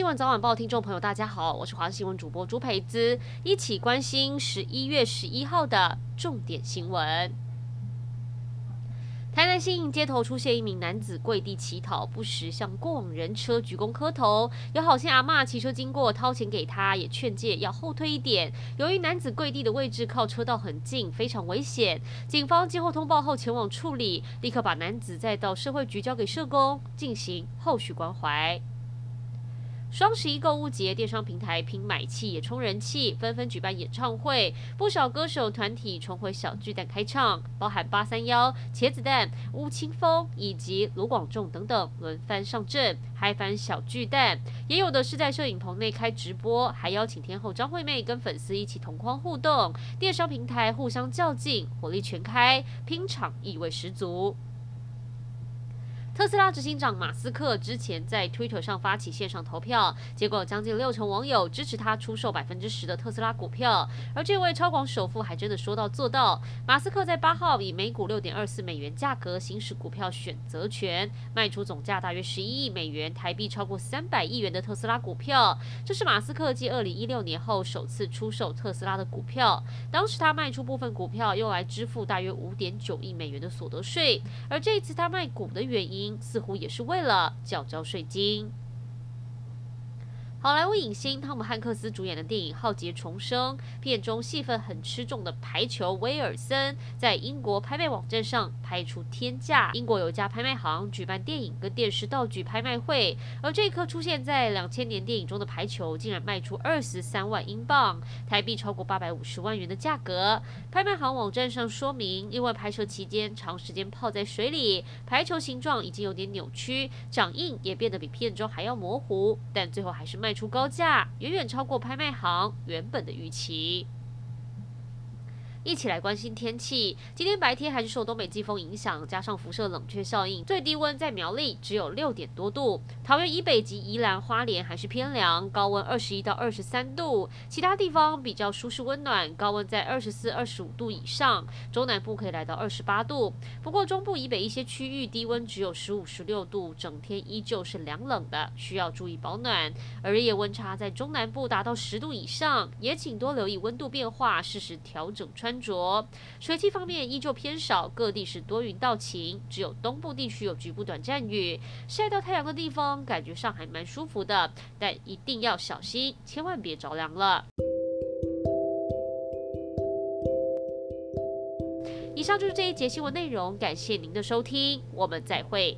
新闻早晚报听众朋友，大家好，我是华视新闻主播朱培姿，一起关心十一月十一号的重点新闻。台南新营街头出现一名男子跪地乞讨，不时向过往人车鞠躬磕头。有好心阿嬷骑车经过，掏钱给他，也劝诫要后退一点。由于男子跪地的位置靠车道很近，非常危险。警方接获通报后前往处理，立刻把男子再到社会局交给社工进行后续关怀。双十一购物节，电商平台拼买气也冲人气，纷纷举办演唱会，不少歌手团体重回小巨蛋开唱，包含八三幺、茄子蛋、吴青峰以及卢广仲等等轮番上阵，嗨翻小巨蛋。也有的是在摄影棚内开直播，还邀请天后张惠妹跟粉丝一起同框互动，电商平台互相较劲，火力全开，拼场意味十足。特斯拉执行长马斯克之前在 Twitter 上发起线上投票，结果将近六成网友支持他出售百分之十的特斯拉股票。而这位超广首富还真的说到做到。马斯克在八号以每股六点二四美元价格行使股票选择权，卖出总价大约十一亿美元（台币超过三百亿元）的特斯拉股票。这是马斯克继二零一六年后首次出售特斯拉的股票。当时他卖出部分股票用来支付大约五点九亿美元的所得税。而这一次他卖股的原因，似乎也是为了缴交税金。好莱坞影星汤姆汉克斯主演的电影《浩劫重生》，片中戏份很吃重的排球威尔森，在英国拍卖网站上拍出天价。英国有一家拍卖行举办电影跟电视道具拍卖会，而这一颗出现在两千年电影中的排球，竟然卖出二十三万英镑，台币超过八百五十万元的价格。拍卖行网站上说明，因为拍摄期间长时间泡在水里，排球形状已经有点扭曲，掌印也变得比片中还要模糊，但最后还是卖卖。出高价，远远超过拍卖行原本的预期。一起来关心天气。今天白天还是受东北季风影响，加上辐射冷却效应，最低温在苗栗只有六点多度。桃园以北及宜兰花莲还是偏凉，高温二十一到二十三度。其他地方比较舒适温暖，高温在二十四、二十五度以上。中南部可以来到二十八度。不过中部以北一些区域低温只有十五、十六度，整天依旧是凉冷的，需要注意保暖。而日夜温差在中南部达到十度以上，也请多留意温度变化，适时调整穿。穿着。水汽方面依旧偏少，各地是多云到晴，只有东部地区有局部短暂雨。晒到太阳的地方，感觉上还蛮舒服的，但一定要小心，千万别着凉了。以上就是这一节新闻内容，感谢您的收听，我们再会。